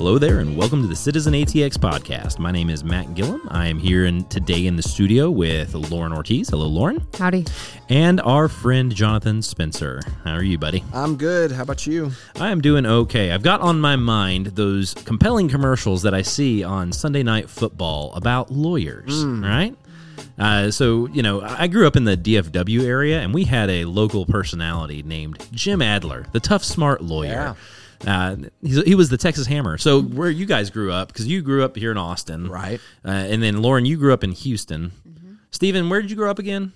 Hello there, and welcome to the Citizen ATX podcast. My name is Matt Gillum. I am here in, today in the studio with Lauren Ortiz. Hello, Lauren. Howdy. And our friend Jonathan Spencer. How are you, buddy? I'm good. How about you? I am doing okay. I've got on my mind those compelling commercials that I see on Sunday Night Football about lawyers, right? Uh, so, you know, I grew up in the DFW area, and we had a local personality named Jim Adler, the tough, smart lawyer. Uh, he's, he was the Texas Hammer. So, where you guys grew up, because you grew up here in Austin, Right. Uh, and then Lauren, you grew up in Houston. Stephen, where did you grow up again?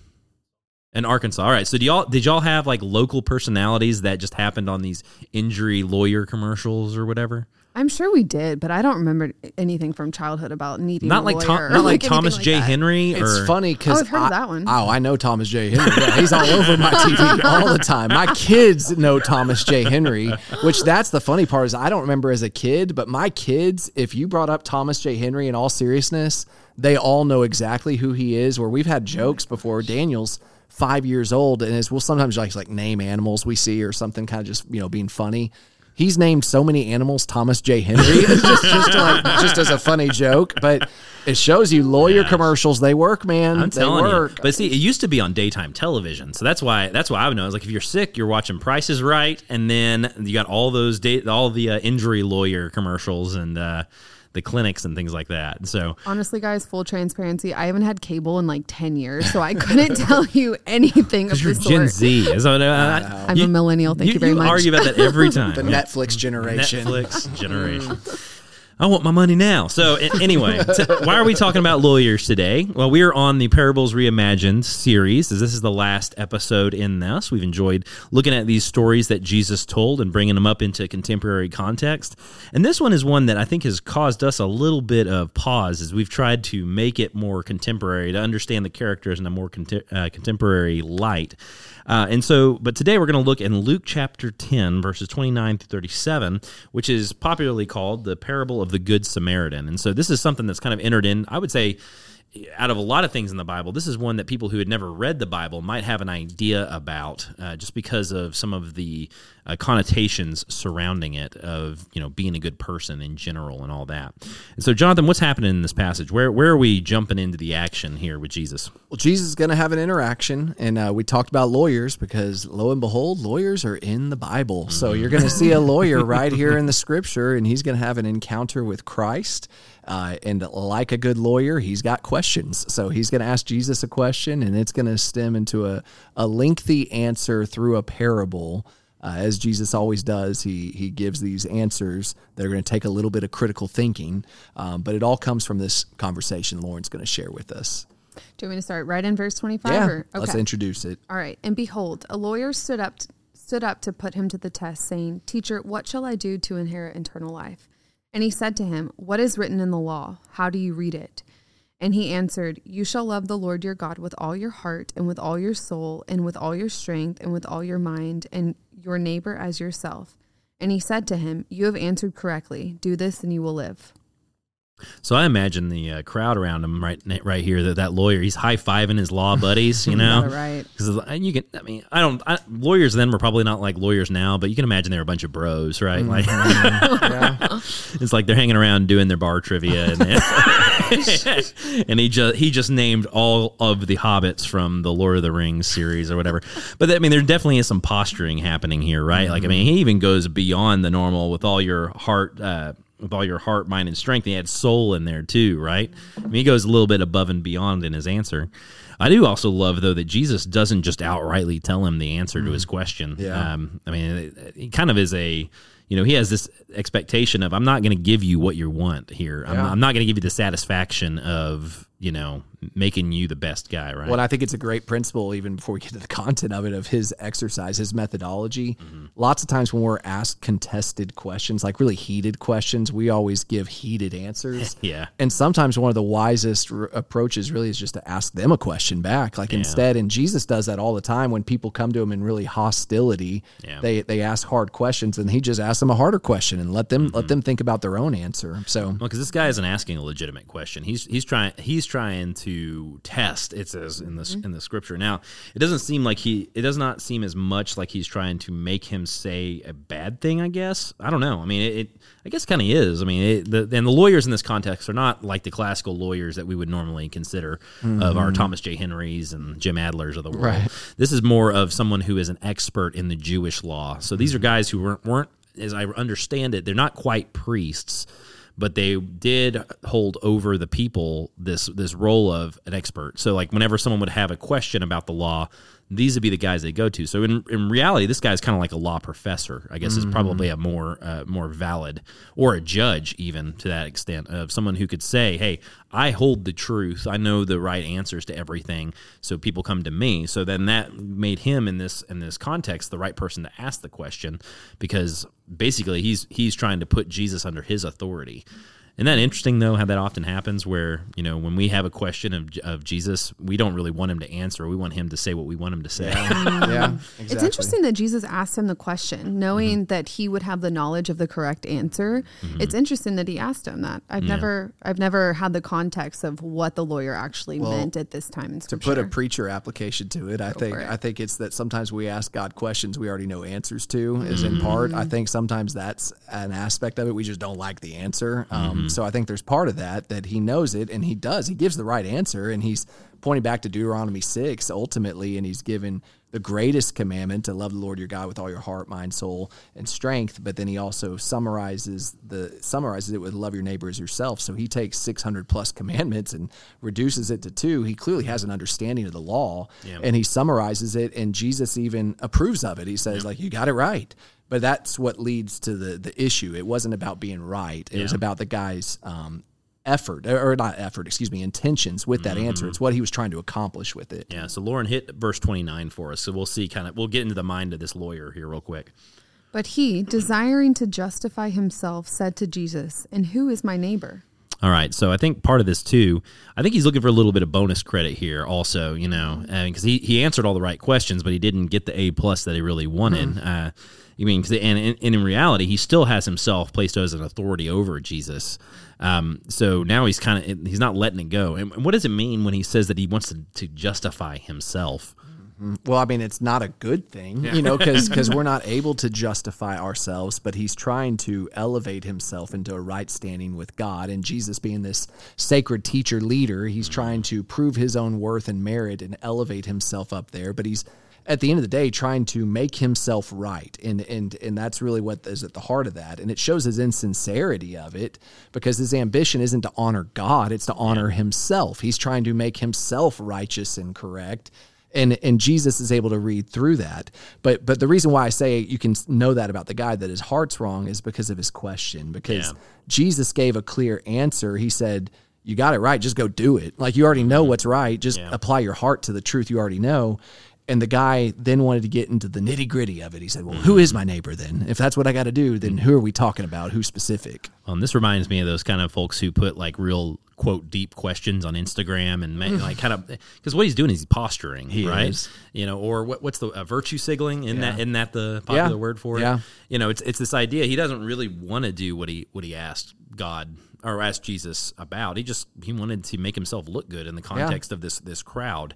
In Arkansas. All right. So, do y'all did y'all have like local personalities that just happened on these injury lawyer commercials or whatever? I'm sure we did, but I don't remember anything from childhood about needing Not a like lawyer Tom, not like anything Thomas like J. that. Henry. It's funny because Oh, I've heard of that one. Oh, I know Thomas J. Henry. Yeah, he's all over my TV all the time. My kids know Thomas J. Henry, which that's the funny part is I don't remember as a kid, but my kids, if you brought up Thomas J. Henry in all seriousness, they all know exactly who he is. Where we've had jokes before. Daniel's five years old, and is we'll sometimes like like name animals we see or something, kind of just you know being funny. He's named so many animals Thomas J. Henry just just, like, just as a funny joke, but it shows you lawyer Yeah. commercials they work, man. I'm they telling work. you. But see, it used to be on daytime television, so that's why that's why I would know. It's like if you're sick, you're watching Price is Right, and then you got all those day, all the uh, injury lawyer commercials and uh, the clinics and things like that. So Honestly, guys, full transparency, I haven't had cable in like 10 years, so I couldn't tell you anything of you're the Gen sort. Z. So, uh, I'm a millennial. Thank you, very much. You argue about that every time. the Netflix generation. Netflix generation. I want my money now. So anyway, t- why are we talking about lawyers today? Well, we are on the Parables Reimagined series. As this is the last episode in this, we've enjoyed looking at these stories that Jesus told and bringing them up into contemporary context. And this one is one that I think has caused us a little bit of pause as we've tried to make it more contemporary to understand the characters in a more uh, contemporary light. Uh, and so, but today we're going to look in Luke chapter 10, verses 29 through 37, which is popularly called the parable of the Good Samaritan. And so, this is something that's kind of entered in, I would say, out of a lot of things in the Bible, this is one that people who had never read the Bible might have an idea about, uh, just because of some of the uh, connotations surrounding it of you know being a good person in general and all that. And so, Jonathan, what's happening in this passage? Where where are we jumping into the action here with Jesus? Well, Jesus is going to have an interaction, and uh, we talked about lawyers because lo and behold, lawyers are in the Bible. So you're going to see a lawyer right here in the Scripture, and he's going to have an encounter with Christ. Uh, and like a good lawyer, he's got questions. So he's going to ask Jesus a question, and it's going to stem into a, a lengthy answer through a parable. Uh, as Jesus always does, he he gives these answers that are going to take a little bit of critical thinking, um, but it all comes from this conversation Lauren's going to share with us. Do you want me to start right in verse 25? Yeah, or- let's introduce it. All right. And behold, a lawyer stood up stood up to put him to the test, saying, Teacher, what shall I do to inherit eternal life? And he said to him, What is written in the law? How do you read it? And he answered, You shall love the Lord your God with all your heart, and with all your soul, and with all your strength, and with all your mind, and your neighbor as yourself. And he said to him, You have answered correctly. Do this, and you will live. So I imagine the uh, crowd around him right right here. That that lawyer, he's high fiving his law buddies, you know. Right. Because you can, I mean, I don't. I, lawyers then were probably not like lawyers now, but you can imagine they were a bunch of bros, right? Like, it's like they're hanging around doing their bar trivia, and, and he just he just named all of the hobbits from the Lord of the Rings series or whatever. But I mean, there definitely is some posturing happening here, right? Like, I mean, he even goes beyond the normal with all your heart. Uh, with all your heart, mind, and strength. He had soul in there too, right? I mean, he goes a little bit above and beyond in his answer. I do also love though that Jesus doesn't just outrightly tell him the answer to his question. Yeah. Um, I mean, it, it kind of is a, you know, he has this expectation of I'm not going to give you what you want here. I'm, Yeah. I'm not going to give you the satisfaction of you know making you the best guy, right? Well, I think it's a great principle, even before we get to the content of it, of his exercise, his methodology. Mm-hmm. Lots of times when we're asked contested questions, like really heated questions, we always give heated answers. yeah. And sometimes one of the wisest r- approaches really is just to ask them a question back. Like instead, and Jesus does that all the time when people come to him in really hostility. Yeah. They they ask hard questions, and he just asks them a harder question and let them Mm-hmm. let them think about their own answer. So Well, because this guy isn't asking a legitimate question. He's he's trying he's he's trying to test. It says in the mm-hmm. in the scripture. Now, it doesn't seem like he. It does not seem as much like he's trying to make him say a bad thing. I guess I don't know. I mean, it. it I guess kind of is. I mean, it, the, and the lawyers in this context are not like the classical lawyers that we would normally consider of our mm-hmm. Thomas J. Henrys and Jim Adlers of the world. Right. This is more of someone who is an expert in the Jewish law. So these are mm-hmm. guys who weren't, weren't, as I understand it, they're not quite priests, but they did hold over the people this this role of an expert. So like whenever someone would have a question about the law, these would be the guys they go to. So in, in reality, this guy's kind of like a law professor. I guess is probably a more uh, more valid or a judge even to that extent of someone who could say, "Hey, I hold the truth. I know the right answers to everything." So people come to me. So then that made him in this in this context the right person to ask the question because basically he's he's trying to put Jesus under his authority. Isn't that interesting though? How that often happens, where you know when we have a question of, of Jesus, we don't really want him to answer. We want him to say what we want him to say. yeah, exactly. It's interesting that Jesus asked him the question, knowing Mm-hmm. that he would have the knowledge of the correct answer. It's interesting that he asked him that. I've Yeah. never, I've never had the context of what the lawyer actually Well, meant at this time in to put a preacher application to it, I think it. I think it's that sometimes we ask God questions we already know answers to. Is in part. Mm-hmm. I think sometimes that's an aspect of it. We just don't like the answer. Mm-hmm. So I think there's part of that that he knows it and he does. He gives the right answer and he's pointing back to Deuteronomy six ultimately, and he's given the greatest commandment to love the Lord your God with all your heart, mind, soul, and strength. But then he also summarizes the summarizes it with love your neighbor as yourself. So he takes 600 plus commandments and reduces it to two. He clearly has an understanding of the law, Yeah. and he summarizes it. And Jesus even approves of it. He says like you got it right. But that's what leads to the the issue. It wasn't about being right. It was about the guy's um, effort or or not effort, excuse me, intentions with that answer. It's what he was trying to accomplish with it. Yeah, so Lauren hit verse 29 for us. So we'll see kind of we'll get into the mind of this lawyer here real quick. but he, desiring to justify himself, said to Jesus, "And who is my neighbor?" All right, so I think part of this too, I think he's looking for a little bit of bonus credit here, also, you know, because he, he answered all the right questions, but he didn't get the A plus that he really wanted. Uh, you mean, 'cause- and, and, and in reality, he still has himself placed as an authority over Jesus. Um, so now he's kind of he's not letting it go. And what does it mean when he says that he wants to, to justify himself? Well, I mean, it's not a good thing, you know, because we're not able to justify ourselves, but he's trying to elevate himself into a right standing with God. And Jesus, being this sacred teacher leader, he's trying to prove his own worth and merit and elevate himself up there. But he's at the end of the day trying to make himself right and and and that's really what is at the heart of that and it shows his insincerity of it because his ambition isn't to honor God it's to honor himself he's trying to make himself righteous and correct and and Jesus is able to read through that. But but the reason why I say you can know that about the guy that his heart's wrong is because of his question. Because Yeah. Jesus gave a clear answer. He said, "You got it right. Just go do it. Like you already know mm-hmm. what's right. Just Yeah. apply your heart to the truth you already know." And the guy then wanted to get into the nitty gritty of it. He said, "Well, who is my neighbor then? If that's what I got to do, then who are we talking about? Who's specific?" Um, this reminds me of those kind of folks who put like real quote deep questions on Instagram and like kind of because what he's doing is he's posturing, right? is. You know, or what, what's the uh, virtue signaling? In that, isn't that the popular Yeah. word for it? Yeah. You know, it's it's this idea he doesn't really want to do what he what he asked God or asked Jesus about. He just he wanted to make himself look good in the context of this this crowd.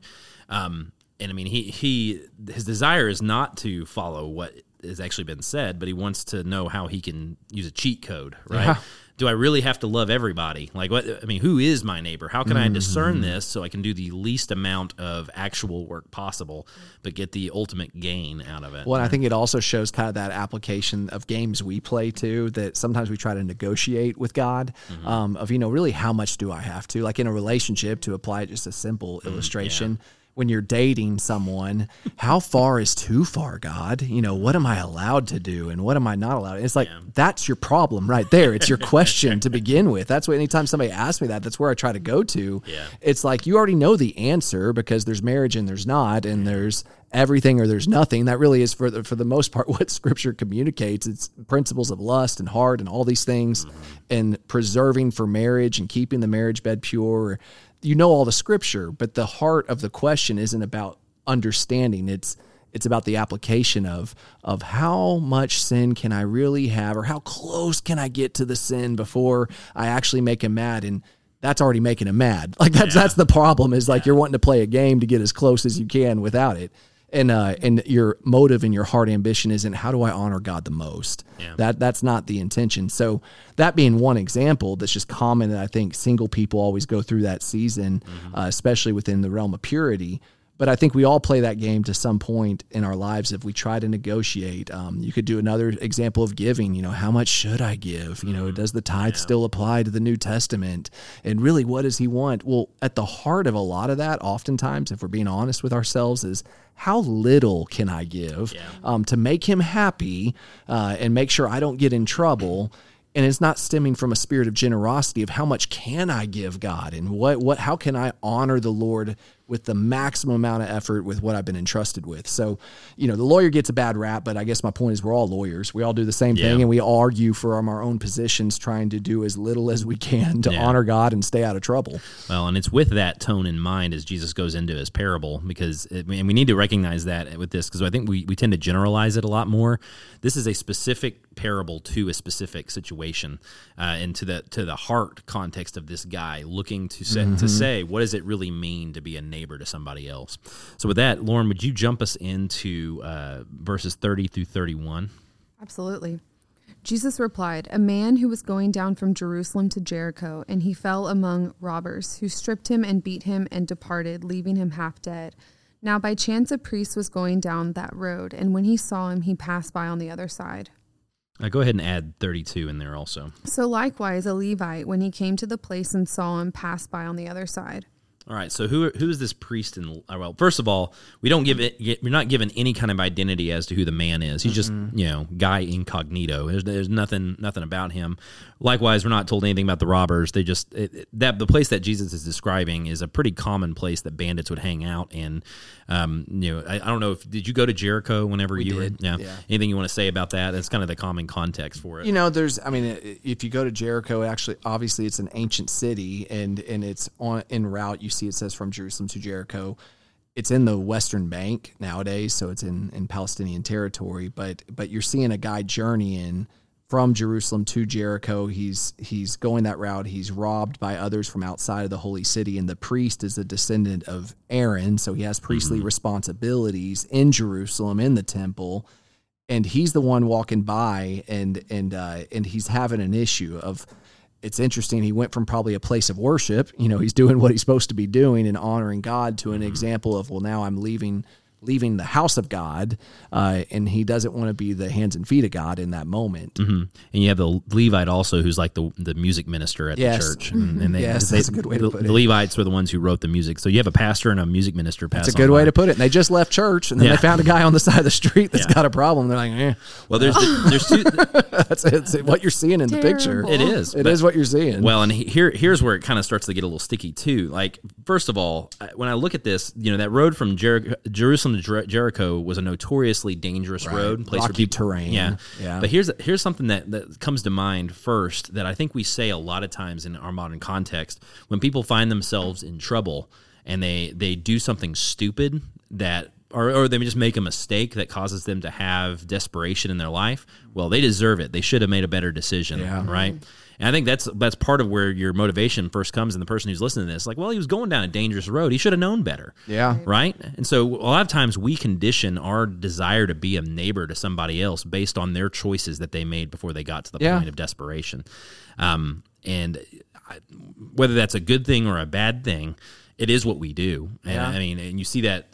Um, and I mean, he he his desire is not to follow what has actually been said, but he wants to know how he can use a cheat code, right? Yeah. Do I really have to love everybody? Like, what? I mean, who is my neighbor? How can I mm-hmm. discern this so I can do the least amount of actual work possible, but get the ultimate gain out of it? Well, I think it also shows kind of that application of games we play too. That sometimes we try to negotiate with God, mm-hmm. um, of you know, really how much do I have to? Like in a relationship, to apply just a simple mm-hmm. illustration. When you're dating someone, how far is too far, God? You know, what am I allowed to do and what am I not allowed? And it's like that's your problem right there. It's your question to begin with. That's what anytime somebody asks me that, that's where I try to go to. Yeah. It's like you already know the answer because there's marriage and there's not, and there's everything or there's nothing. That really is for the, for the most part what Scripture communicates. It's principles of lust and heart and all these things, mm-hmm. and preserving for marriage and keeping the marriage bed pure. You know all the Scripture, but the heart of the question isn't about understanding. It's it's about the application of of how much sin can I really have, or how close can I get to the sin before I actually make him mad. And that's already making him mad. Like that's that's the problem is like you're wanting to play a game to get as close as you can without it. And uh and your motive and your heart ambition isn't how do I honor God the most? Yeah. That that's not the intention. So that being one example that's just common that I think single people always go through that season, uh, especially within the realm of purity. But I think we all play that game to some point in our lives if we try to negotiate. Um, you could do another example of giving. You know, how much should I give? You know, does the tithe still apply to the New Testament? And really, what does he want? Well, at the heart of a lot of that, oftentimes, if we're being honest with ourselves, is how little can I give um, to make him happy uh, and make sure I don't get in trouble? and it's not stemming from a spirit of generosity of how much can I give God and what what how can I honor the Lord with the maximum amount of effort with what I've been entrusted with. So, you know, the lawyer gets a bad rap, but I guess my point is we're all lawyers. We all do the same Yeah. thing and we argue for our own positions trying to do as little as we can to Yeah. honor God and stay out of trouble. Well, and it's with that tone in mind as Jesus goes into his parable, because it, and we need to recognize that with this, because I think we, we tend to generalize it a lot more. This is a specific parable to a specific situation, uh, and to the to the heart context of this guy looking to say, to say what does it really mean to be a neighbor to somebody else. So, with that, Lauren, would you jump us into uh, verses thirty through thirty one? Absolutely. Jesus replied, A man who was going down from Jerusalem to Jericho, and he fell among robbers, who stripped him and beat him and departed, leaving him half dead. Now by chance a priest was going down that road, and when he saw him, he passed by on the other side. Uh, go ahead and add thirty two in there also. So likewise a Levite, when he came to the place and saw him, passed by on the other side. All right. So who who is this priest? In uh, well, first of all, we don't give it. We're not given any kind of identity as to who the man is. He's just you know guy incognito. There's, there's nothing nothing about him. Likewise, we're not told anything about the robbers. They just it, it- that the place that Jesus is describing is a pretty common place that bandits would hang out. And um, you know, I, I don't know if did you go to Jericho whenever you did, were? Yeah. yeah. Anything you want to say about that? That's kind of the common context for it. You know, there's. I mean, if you go to Jericho, actually, obviously, it's an ancient city, and and it's on en route. You see, it says from Jerusalem to Jericho. It's in the Western Bank nowadays, so it's in in Palestinian territory. But but you're seeing a guy journeying from Jerusalem to Jericho. He's he's going that route. He's robbed by others from outside of the holy city, and the priest is a descendant of Aaron, so he has priestly responsibilities in Jerusalem in the temple and he's the one walking by and and uh, and he's having an issue of it's interesting he went from probably a place of worship you know he's doing what he's supposed to be doing and honoring god to an mm-hmm. example of well now i'm leaving leaving the house of god uh, and he doesn't want to be the hands and feet of god in that moment hmm And you have the Levite also, who's like the the music minister at Yes. the church. And, and they, Yes, they- that's a good way to the, put the it. Levites were the ones who wrote the music. So you have a pastor and a music minister. It's a good way to put it and they just left church and then Yeah. they found a guy on the side of the street that's Yeah. got a problem they're like eh. Well, there's there's two. that's it's what you're seeing in the picture Terrible. It is. It but- is what you're seeing Well, and here here's where it kind of starts to get a little sticky too. Like first of all, when I look at this, you know that road from Jer- Jerusalem to Jer- Jericho was a notoriously dangerous Right. road, place Rocky people, terrain. Yeah, Yeah. But here's here's something that that comes to mind first that I think we say a lot of times in our modern context when people find themselves in trouble and they they do something stupid that. Or, or they just make a mistake that causes them to have desperation in their life. Well, they deserve it. They should have made a better decision, Yeah. right? And I think that's that's part of where your motivation first comes in the person who's listening to this. Like, well, he was going down a dangerous road. He should have known better. yeah Right? And so a lot of times we condition our desire to be a neighbor to somebody else based on their choices that they made before they got to the Yeah. point of desperation. Um, and I, whether that's a good thing or a bad thing, it is what we do. And Yeah. I mean, and you see that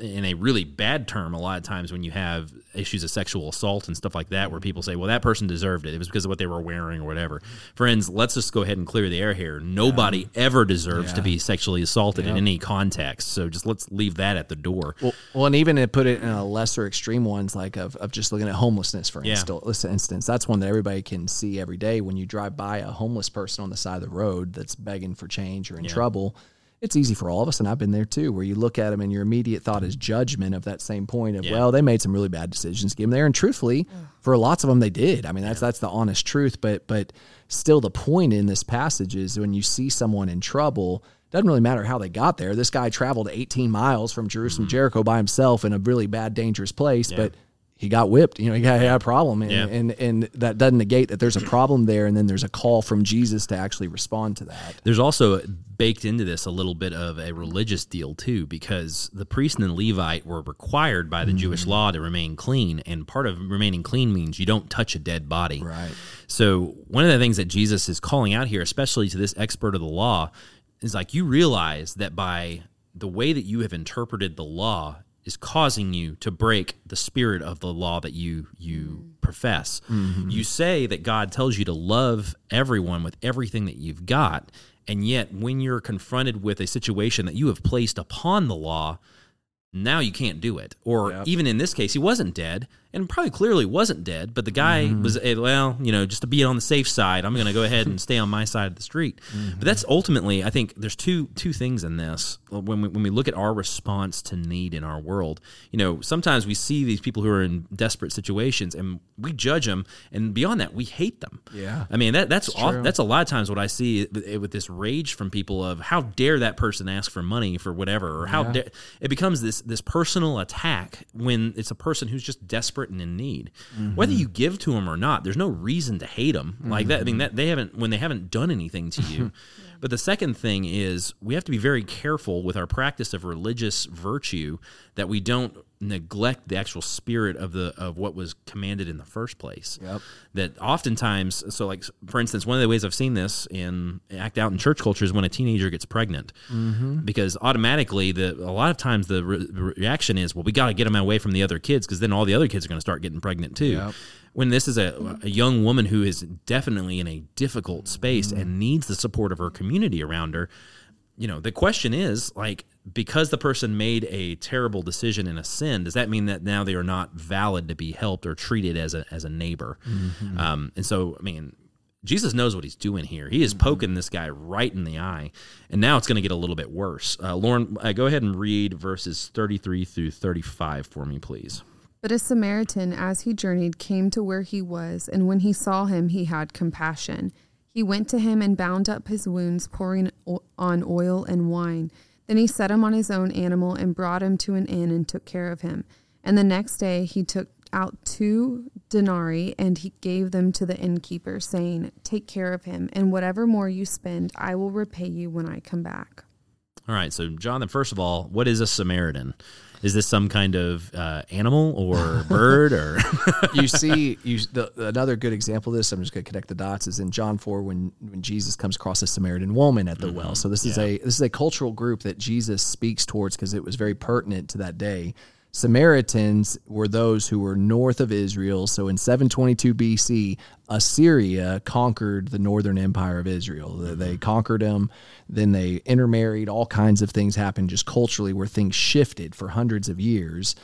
in a really bad term a lot of times when you have issues of sexual assault and stuff like that where people say well that person deserved it. It was because of what they were wearing or whatever. Friends let's just go ahead and clear the air here. Nobody ever deserves to be sexually assaulted in any context. So just let's leave that at the door. Well, well, and even to put it in a lesser extreme ones, like of, of just looking at homelessness, for Yeah. instance, that's one that everybody can see every day. When you drive by a homeless person on the side of the road that's begging for change or in trouble. It's easy for all of us, and I've been there too, where you look at them and your immediate thought is judgment of that same point of, Yeah. well, they made some really bad decisions, give them there, and truthfully, for lots of them, they did. I mean, that's that's the honest truth. But but still, the point in this passage is when you see someone in trouble, doesn't really matter how they got there. This guy traveled 18 miles from Jerusalem, Mm-hmm. Jericho by himself in a really bad, dangerous place, but he got whipped. You know, he got, he had a problem, and, Yeah. and and that doesn't negate that there's a problem there, and then there's a call from Jesus to actually respond to that. There's also baked into this a little bit of a religious deal too, because the priest and the Levite were required by the Jewish mm-hmm. law to remain clean, and part of remaining clean means you don't touch a dead body. Right. So one of the things that Jesus is calling out here, especially to this expert of the law, is like you realize that by the way that you have interpreted the law is causing you to break the spirit of the law that you you mm. profess. Mm-hmm. You say that God tells you to love everyone with everything that you've got, and yet when you're confronted with a situation that you have placed upon the law, now you can't do it. Or Yep. even in this case, he wasn't dead, and probably clearly wasn't dead, but the guy Mm-hmm. was, eh, well, you know, just to be on the safe side, I'm going to go ahead and stay on my side of the street. Mm-hmm. But that's ultimately, I think, there's two two things in this when we, when we look at our response to need in our world. You know, sometimes we see these people who are in desperate situations, and we judge them, and beyond that, we hate them. Yeah. I mean that that's off, that's a lot of times what I see with, this rage from people of how dare that person ask for money for whatever or how dare it becomes this this personal attack when it's a person who's just desperate and in need. Mm-hmm. Whether you give to them or not, there's no reason to hate them like that. I mean mm-hmm. that they haven't when they haven't done anything to you. But the second thing is we have to be very careful with our practice of religious virtue that we don't neglect the actual spirit of the of what was commanded in the first place. Yep. That oftentimes, so like for instance, one of the ways I've seen this in act out in church culture is when a teenager gets pregnant, mm-hmm. because automatically the a lot of times the re- reaction is, well, we got to get them away from the other kids because then all the other kids are going to start getting pregnant too Yep. when this is a, a young woman who is definitely in a difficult space mm-hmm. and needs the support of her community around her you know the question is like because the person made a terrible decision and a sin does that mean that now they are not valid to be helped or treated as a as a neighbor? Um, and so i mean jesus knows what he's doing here. He is poking this guy right in the eye and now it's going to get a little bit worse. Uh, lauren uh, go ahead and read verses 33 through 35 for me please. But a Samaritan, as he journeyed, came to where he was, and when he saw him, he had compassion. He went to him and bound up his wounds, pouring on oil and wine. Then he set him on his own animal and brought him to an inn and took care of him. And the next day he took out two denarii and he gave them to the innkeeper, saying, Take care of him, and whatever more you spend, I will repay you when I come back. All right, so Jonathan, first of all, what is a Samaritan? Is this some kind of uh, animal or bird or? you see, you the, another good example of this. I'm just going to connect the dots. Is in John four when when Jesus comes across a Samaritan woman at the well. So this is a this is a cultural group that Jesus speaks towards because it was very pertinent to that day. Samaritans were those who were north of Israel. So in 722 BC, Assyria conquered the northern empire of Israel. They- They conquered them, then they intermarried. All kinds of things happened just culturally where things shifted for hundreds of years.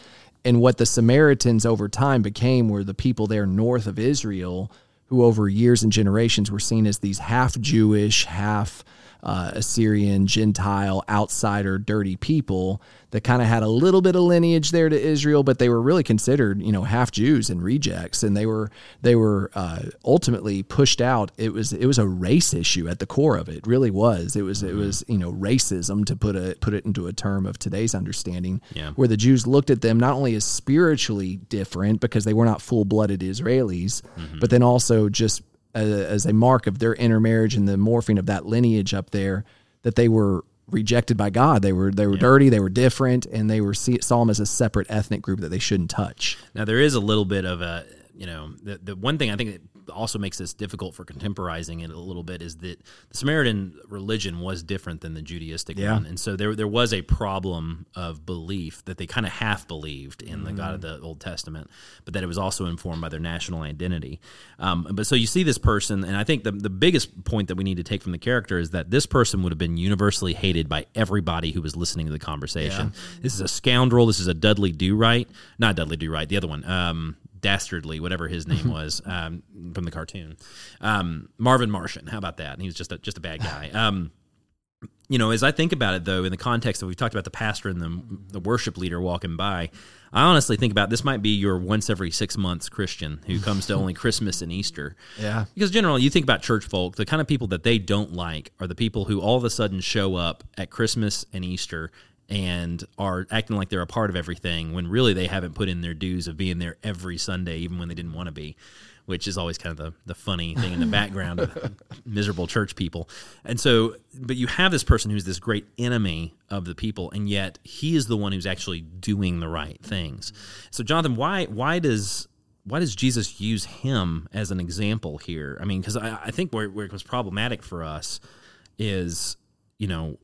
And what the Samaritans over time became were the people there north of Israel who, over years and generations, were seen as these half Jewish, half uh, Assyrian, Gentile, outsider, dirty people that kind of had a little bit of lineage there to Israel, but they were really considered, you know, half Jews and rejects, and they were they were uh, ultimately pushed out. It was it was a race issue at the core of it. it really was. It was it was you know racism to put a put it into a term of today's understanding, Yeah. where the Jews looked at them not only as spiritually different because they were not full blooded Israelis, but then also just as, as a mark of their intermarriage and the morphing of that lineage up there, that they were rejected by God. They were they were dirty, they were different, and they were see, saw them as a separate ethnic group that they shouldn't touch. Now there is a little bit of a you know the the one thing I think that also makes this difficult for contemporizing it a little bit is that the Samaritan religion was different than the Judaistic Yeah. one, and so there there was a problem of belief that they kind of half believed in the God of the Old Testament, but that it was also informed by their national identity. Um, but so you see this person, and I think the the biggest point that we need to take from the character is that this person would have been universally hated by everybody who was listening to the conversation. This is a scoundrel. This is a Dudley Do Right, not Dudley Do Right, the other one. Um, Dastardly, whatever his name was um, from the cartoon, um, Marvin Martian. How about that? And he was just a, just a bad guy. Um, you know, as I think about it, though, in the context of we talked about the pastor and the, the worship leader walking by, I honestly think about this might be your once every six months Christian who comes to only Christmas and Easter. Yeah. Because generally, you think about church folk, the kind of people that they don't like are the people who all of a sudden show up at Christmas and Easter and are acting like they're a part of everything when really they haven't put in their dues of being there every Sunday, even when they didn't want to be, which is always kind of the, the funny thing in the background of miserable church people. And so, but you have this person who's this great enemy of the people, and yet he is the one who's actually doing the right things. So, Jonathan, why why does why does Jesus use him as an example here? I mean, because I, I think where, where it was problematic for us is, you know,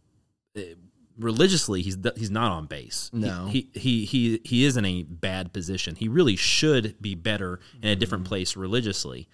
eh, religiously he's he's not on base. No, he, he he he is in a bad position. He really should be better in a different mm-hmm. place religiously.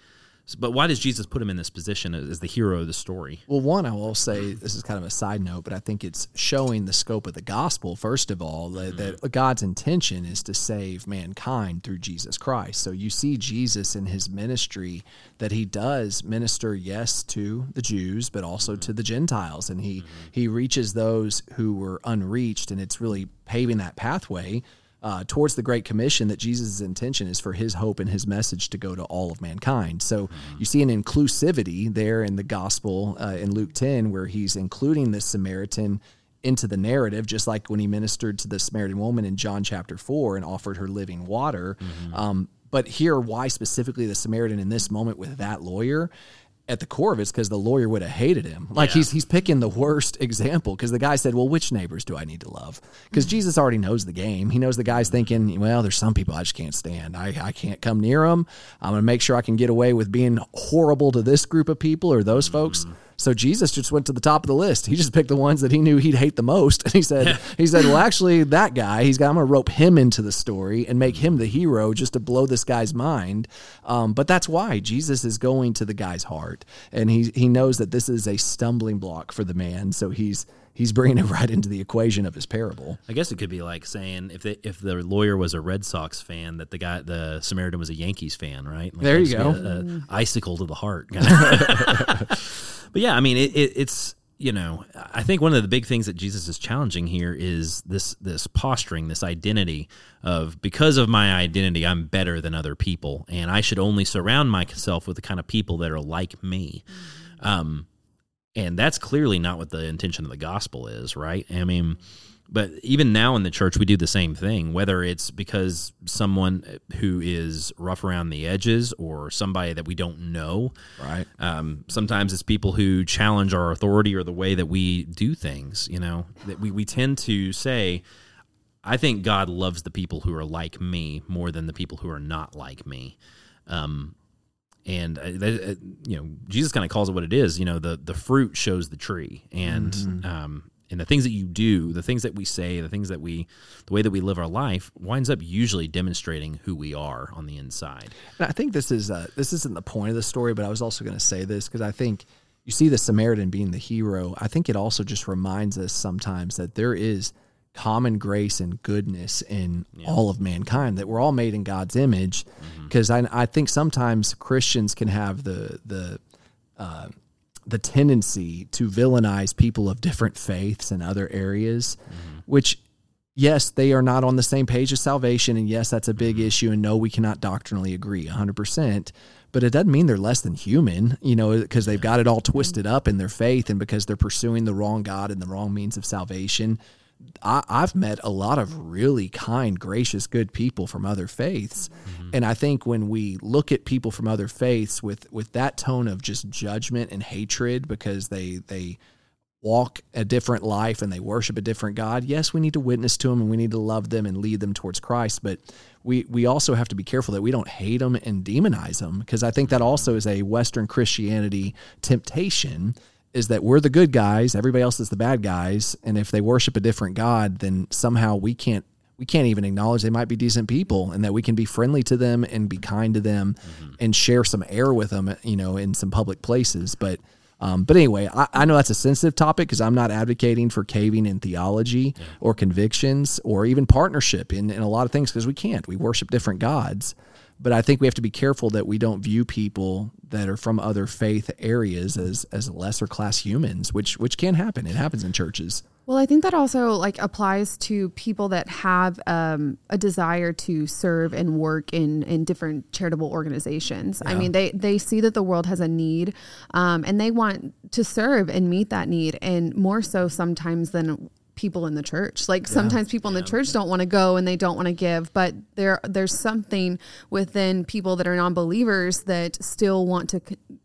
But why does Jesus put him in this position as the hero of the story? Well, one, I will say this is kind of a side note, but I think it's showing the scope of the gospel, first of all, that, mm-hmm. that, God's intention is to save mankind through Jesus Christ. So you see Jesus in his ministry that he does minister, yes, to the Jews, but also mm-hmm. to the Gentiles. And he, mm-hmm. he reaches those who were unreached, and it's really paving that pathway uh, towards the Great Commission that Jesus' intention is for his hope and his message to go to all of mankind. So you see an inclusivity there in the gospel uh, in Luke 10 where he's including the Samaritan into the narrative, just like when he ministered to the Samaritan woman in John chapter 4 and offered her living water. Mm-hmm. Um, but here, why specifically the Samaritan in this moment with that lawyer? At the core of it's because the lawyer would have hated him. Like yeah. he's he's picking the worst example because the guy said, "Well, which neighbors do I need to love?" Because mm-hmm. Jesus already knows the game. He knows the guy's thinking, "Well, there's some people I just can't stand. I I can't come near them. I'm going to make sure I can get away with being horrible to this group of people or those mm-hmm. folks." So Jesus just went to the top of the list. He just picked the ones that he knew he'd hate the most, and he said, "He said, well, actually, that guy, he's got. I'm going to rope him into the story and make him the hero, just to blow this guy's mind." Um, but that's why Jesus is going to the guy's heart, and he he knows that this is a stumbling block for the man. So he's he's bringing it right into the equation of his parable. I guess it could be like saying if they, if the lawyer was a Red Sox fan, that the guy the Samaritan was a Yankees fan, right? Like there you go, a, a icicle to the heart. but yeah, I mean, it, it, it's you know, I think one of the big things that Jesus is challenging here is this this posturing, this identity of because of my identity, I'm better than other people, and I should only surround myself with the kind of people that are like me. Mm-hmm. Um, and that's clearly not what the intention of the gospel is, right? I mean, but even now in the church, we do the same thing, whether it's because someone who is rough around the edges or somebody that we don't know. Right. Um, sometimes it's people who challenge our authority or the way that we do things. You know, that we, we tend to say, I think God loves the people who are like me more than the people who are not like me. Um, and uh, uh you know, Jesus kind of calls it what it is. You know, the the fruit shows the tree, and mm-hmm. um, and the things that you do, the things that we say, the things that we, the way that we live our life, winds up usually demonstrating who we are on the inside. And I think this is uh, this isn't the point of the story, but I was also going to say this because I think you see the Samaritan being the hero. I think it also just reminds us sometimes that there is common grace and goodness in yeah. all of mankind that we're all made in God's image. Because mm-hmm. I, I think sometimes Christians can have the the uh, the tendency to villainize people of different faiths and other areas, mm-hmm. which yes, they are not on the same page of salvation. And yes, that's a big mm-hmm. issue. And no, we cannot doctrinally agree 100%. But it doesn't mean they're less than human, you know, because they've got it all twisted up in their faith and because they're pursuing the wrong God and the wrong means of salvation. I, have met a lot of really kind, gracious, good people from other faiths, mm-hmm. and I think when we look at people from other faiths with with that tone of just judgment and hatred because they they walk a different life and they worship a different God, yes, we need to witness to them and we need to love them and lead them towards Christ, but we we also have to be careful that we don't hate them and demonize them because I think that also is a Western Christianity temptation is that we're the good guys, everybody else is the bad guys, and if they worship a different god, then somehow we can't we can't even acknowledge they might be decent people and that we can be friendly to them and be kind to them mm-hmm. and share some air with them, you know, in some public places. But um, but anyway, I, I, know that's a sensitive topic because I'm not advocating for caving in theology yeah. or convictions or even partnership in, in a lot of things because we can't. We worship different gods. But I think we have to be careful that we don't view people that are from other faith areas as as lesser class humans, which which can happen. It happens in churches. Well, I think that also like applies to people that have um, a desire to serve and work in in different charitable organizations. Yeah. I mean, they they see that the world has a need, um, and they want to serve and meet that need, and more so sometimes than people in the church. Like sometimes people in the church don't want to go and they don't want to give, but there there's something within people that are non-believers that still want to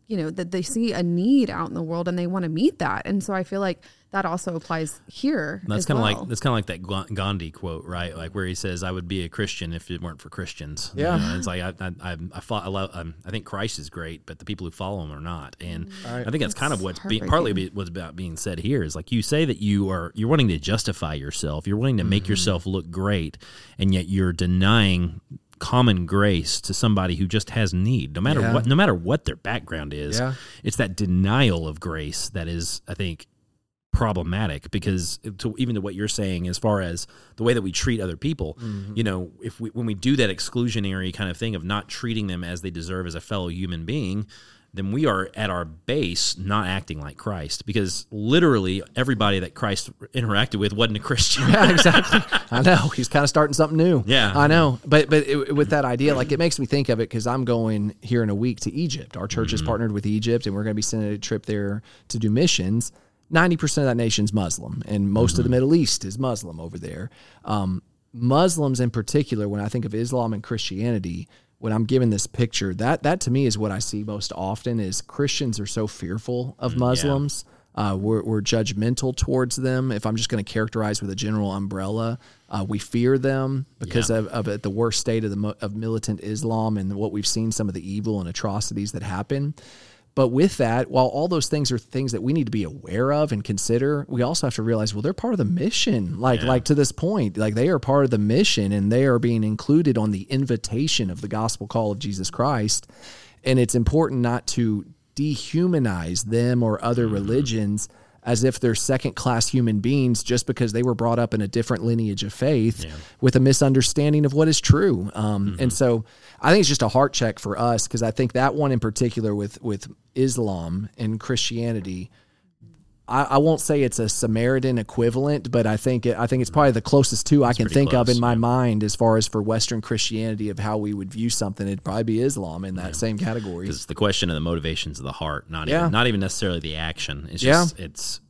you know that they see a need out in the world and they want to meet that. And so I feel like that also applies here. That's kind of well. like that's kind of like that Gandhi quote, right? Like where he says, "I would be a Christian if it weren't for Christians." You Yeah. know, it's like I I I, I, fought, I, love, um, I think Christ is great, but the people who follow him are not. And I think that's, kind of what's being, partly be, what's about being said here is like you say that you are you're wanting to justify yourself, you're wanting to make yourself look great, and yet you're denying common grace to somebody who just has need no matter Yeah. what no matter what their background is Yeah. it's that denial of grace that is i think problematic because to even to what you're saying as far as the way that we treat other people Mm-hmm. you know if we when we do that exclusionary kind of thing of not treating them as they deserve as a fellow human being then we are at our base not acting like Christ because literally everybody that Christ interacted with wasn't a Christian. Yeah, exactly. I know he's kind of starting something new. Yeah. I know. But but it, with that idea, like it makes me think of it because I'm going here in a week to Egypt. Our church is partnered with Egypt, and we're going to be sending a trip there to do missions. Ninety percent of that nation's Muslim, and most of the Middle East is Muslim over there. Um, Muslims, in particular, when I think of Islam and Christianity, when I'm given this picture, that that to me is what I see most often is Christians are so fearful of Muslims. Uh, we're, we're judgmental towards them. If I'm just going to characterize with a general umbrella, uh, we fear them because Yeah. of, of the worst state of the of militant Islam and what we've seen some of the evil and atrocities that happen. But with that, while all those things are things that we need to be aware of and consider, we also have to realize, well, they're part of the mission. Like, like to this point, like they are part of the mission and they are being included on the invitation of the gospel call of Jesus Christ. And it's important not to dehumanize them or other mm-hmm. religions as if they're second class human beings just because they were brought up in a different lineage of faith with a misunderstanding of what is true. Um, And so I think it's just a heart check for us because I think that one in particular with, with Islam and Christianity. I, I won't say it's a Samaritan equivalent, but I think it, I think it's probably the closest to I can think of close, in my mind as far as for Western Christianity of how we would view something. It'd probably be Islam in that same category. Because it's the question of the motivations of the heart, not Yeah. even not even necessarily the action. It's Yeah. just it's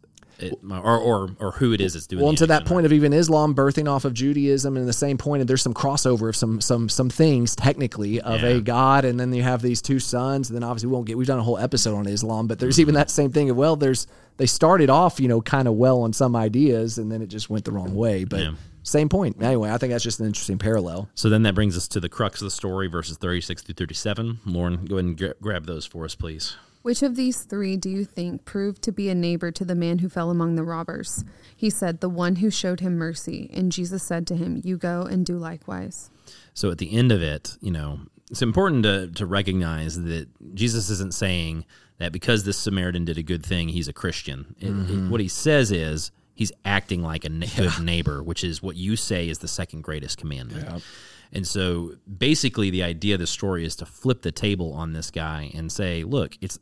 it, or or or who it is that's doing. Well, and to that point of even Islam birthing off of Judaism, and the same point, and there's some crossover of some some some things technically of Yeah. a God, and then you have these two sons, and then obviously we won't get. We've done a whole episode on Islam, but there's even that same thing of well, there's they started off you know kind of well on some ideas, and then it just went the wrong way. But Yeah. same point. Anyway, I think that's just an interesting parallel. So then that brings us to the crux of the story, verses 36 through 37. Lauren, go ahead and gra- grab those for us, please. Which of these three do you think proved to be a neighbor to the man who fell among the robbers? He said, The one who showed him mercy. And Jesus said to him, You go and do likewise. So at the end of it, you know, it's important to, to recognize that Jesus isn't saying that because this Samaritan did a good thing, he's a Christian. It- it- mm-hmm. what he says is he's acting like a na- good neighbor, which is what you say is the second greatest commandment. And so basically the idea of the story is to flip the table on this guy and say, look, it's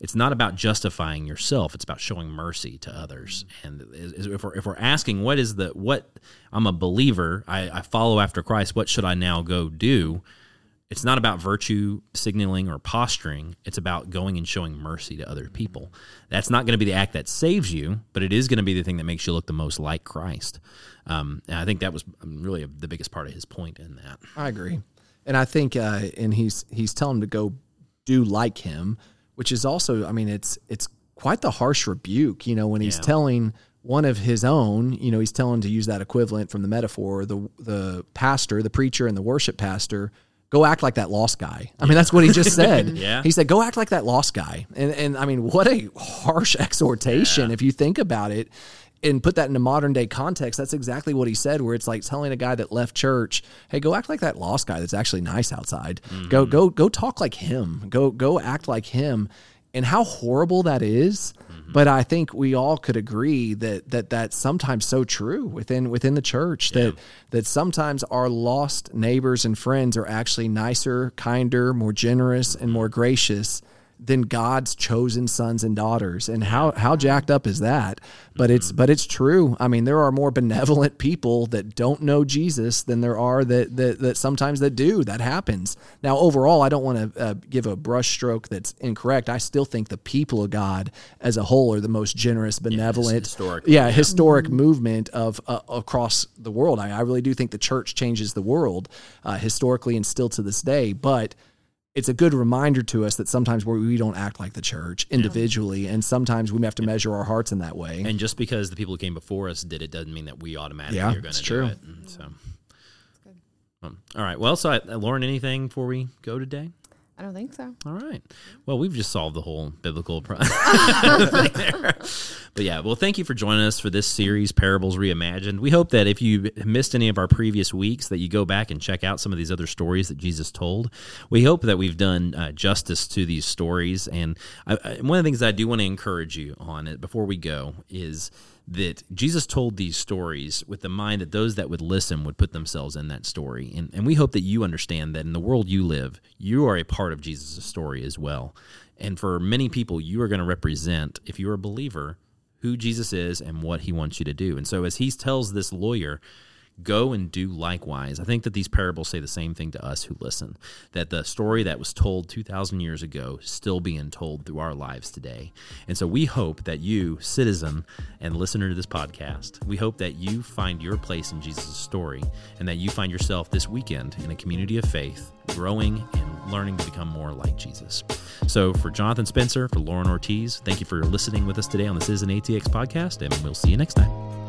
it's not about justifying yourself, it's about showing mercy to others. And if we're, if we're asking what is the what I'm a believer, I, I follow after Christ, what should I now go do? It's not about virtue signaling or posturing. It's about going and showing mercy to other people. That's not going to be the act that saves you, but it is going to be the thing that makes you look the most like Christ. Um, and I think that was really the biggest part of his point in that. I agree, and I think, uh, and he's he's telling him to go do like him, which is also, I mean, it's it's quite the harsh rebuke, you know, when he's Yeah. telling one of his own, you know, he's telling to use that equivalent from the metaphor, the the pastor, the preacher, and the worship pastor. Go act like that lost guy. I mean, that's what he just said. Yeah. He said, "Go act like that lost guy." And and I mean, what a harsh exhortation if you think about it and put that in a modern day context. That's exactly what he said. Where it's like telling a guy that left church, "Hey, go act like that lost guy that's actually nice outside. Go mm-hmm. go go talk like him. Go go act like him." And how horrible that is. But I think we all could agree that that that's sometimes so true within within the church that that sometimes our lost neighbors and friends are actually nicer, kinder, more generous, and more mm-hmm. gracious than God's chosen sons and daughters. And how how jacked up is that? But it's but it's true. I mean, there are more benevolent people that don't know Jesus than there are that that, that sometimes that do. That happens. Now, overall, I don't want to uh, give a brushstroke that's incorrect. I still think the people of God as a whole are the most generous, benevolent, historic, yeah, historic movement of uh, across the world. I, I really do think the church changes the world uh, historically and still to this day. But it's a good reminder to us that sometimes we we don't act like the church individually, and sometimes we have to measure our hearts in that way. And just because the people who came before us did it doesn't mean that we automatically Yeah, are going to true. do it. And so, um, all right. Well, so uh, Lauren, anything before we go today? I don't think so. All right. Well, we've just solved the whole biblical problem. But yeah, well, thank you for joining us for this series, Parables Reimagined. We hope that if you missed any of our previous weeks, that you go back and check out some of these other stories that Jesus told. We hope that we've done uh, justice to these stories. And I, I, one of the things that I do want to encourage you on it before we go is that Jesus told these stories with the mind that those that would listen would put themselves in that story. And, and we hope that you understand that in the world you live, you are a part of Jesus' story as well. And for many people, you are going to represent, if you're a believer, who Jesus is and what he wants you to do. And so as he tells this lawyer, go and do likewise. I think that these parables say the same thing to us who listen. That the story that was told 2,000 years ago is still being told through our lives today. And so we hope that you, citizen and listener to this podcast, we hope that you find your place in Jesus' story and that you find yourself this weekend in a community of faith, growing and learning to become more like Jesus. So for Jonathan Spencer, for Lauren Ortiz, thank you for listening with us today on This Is an ATX podcast, and we'll see you next time.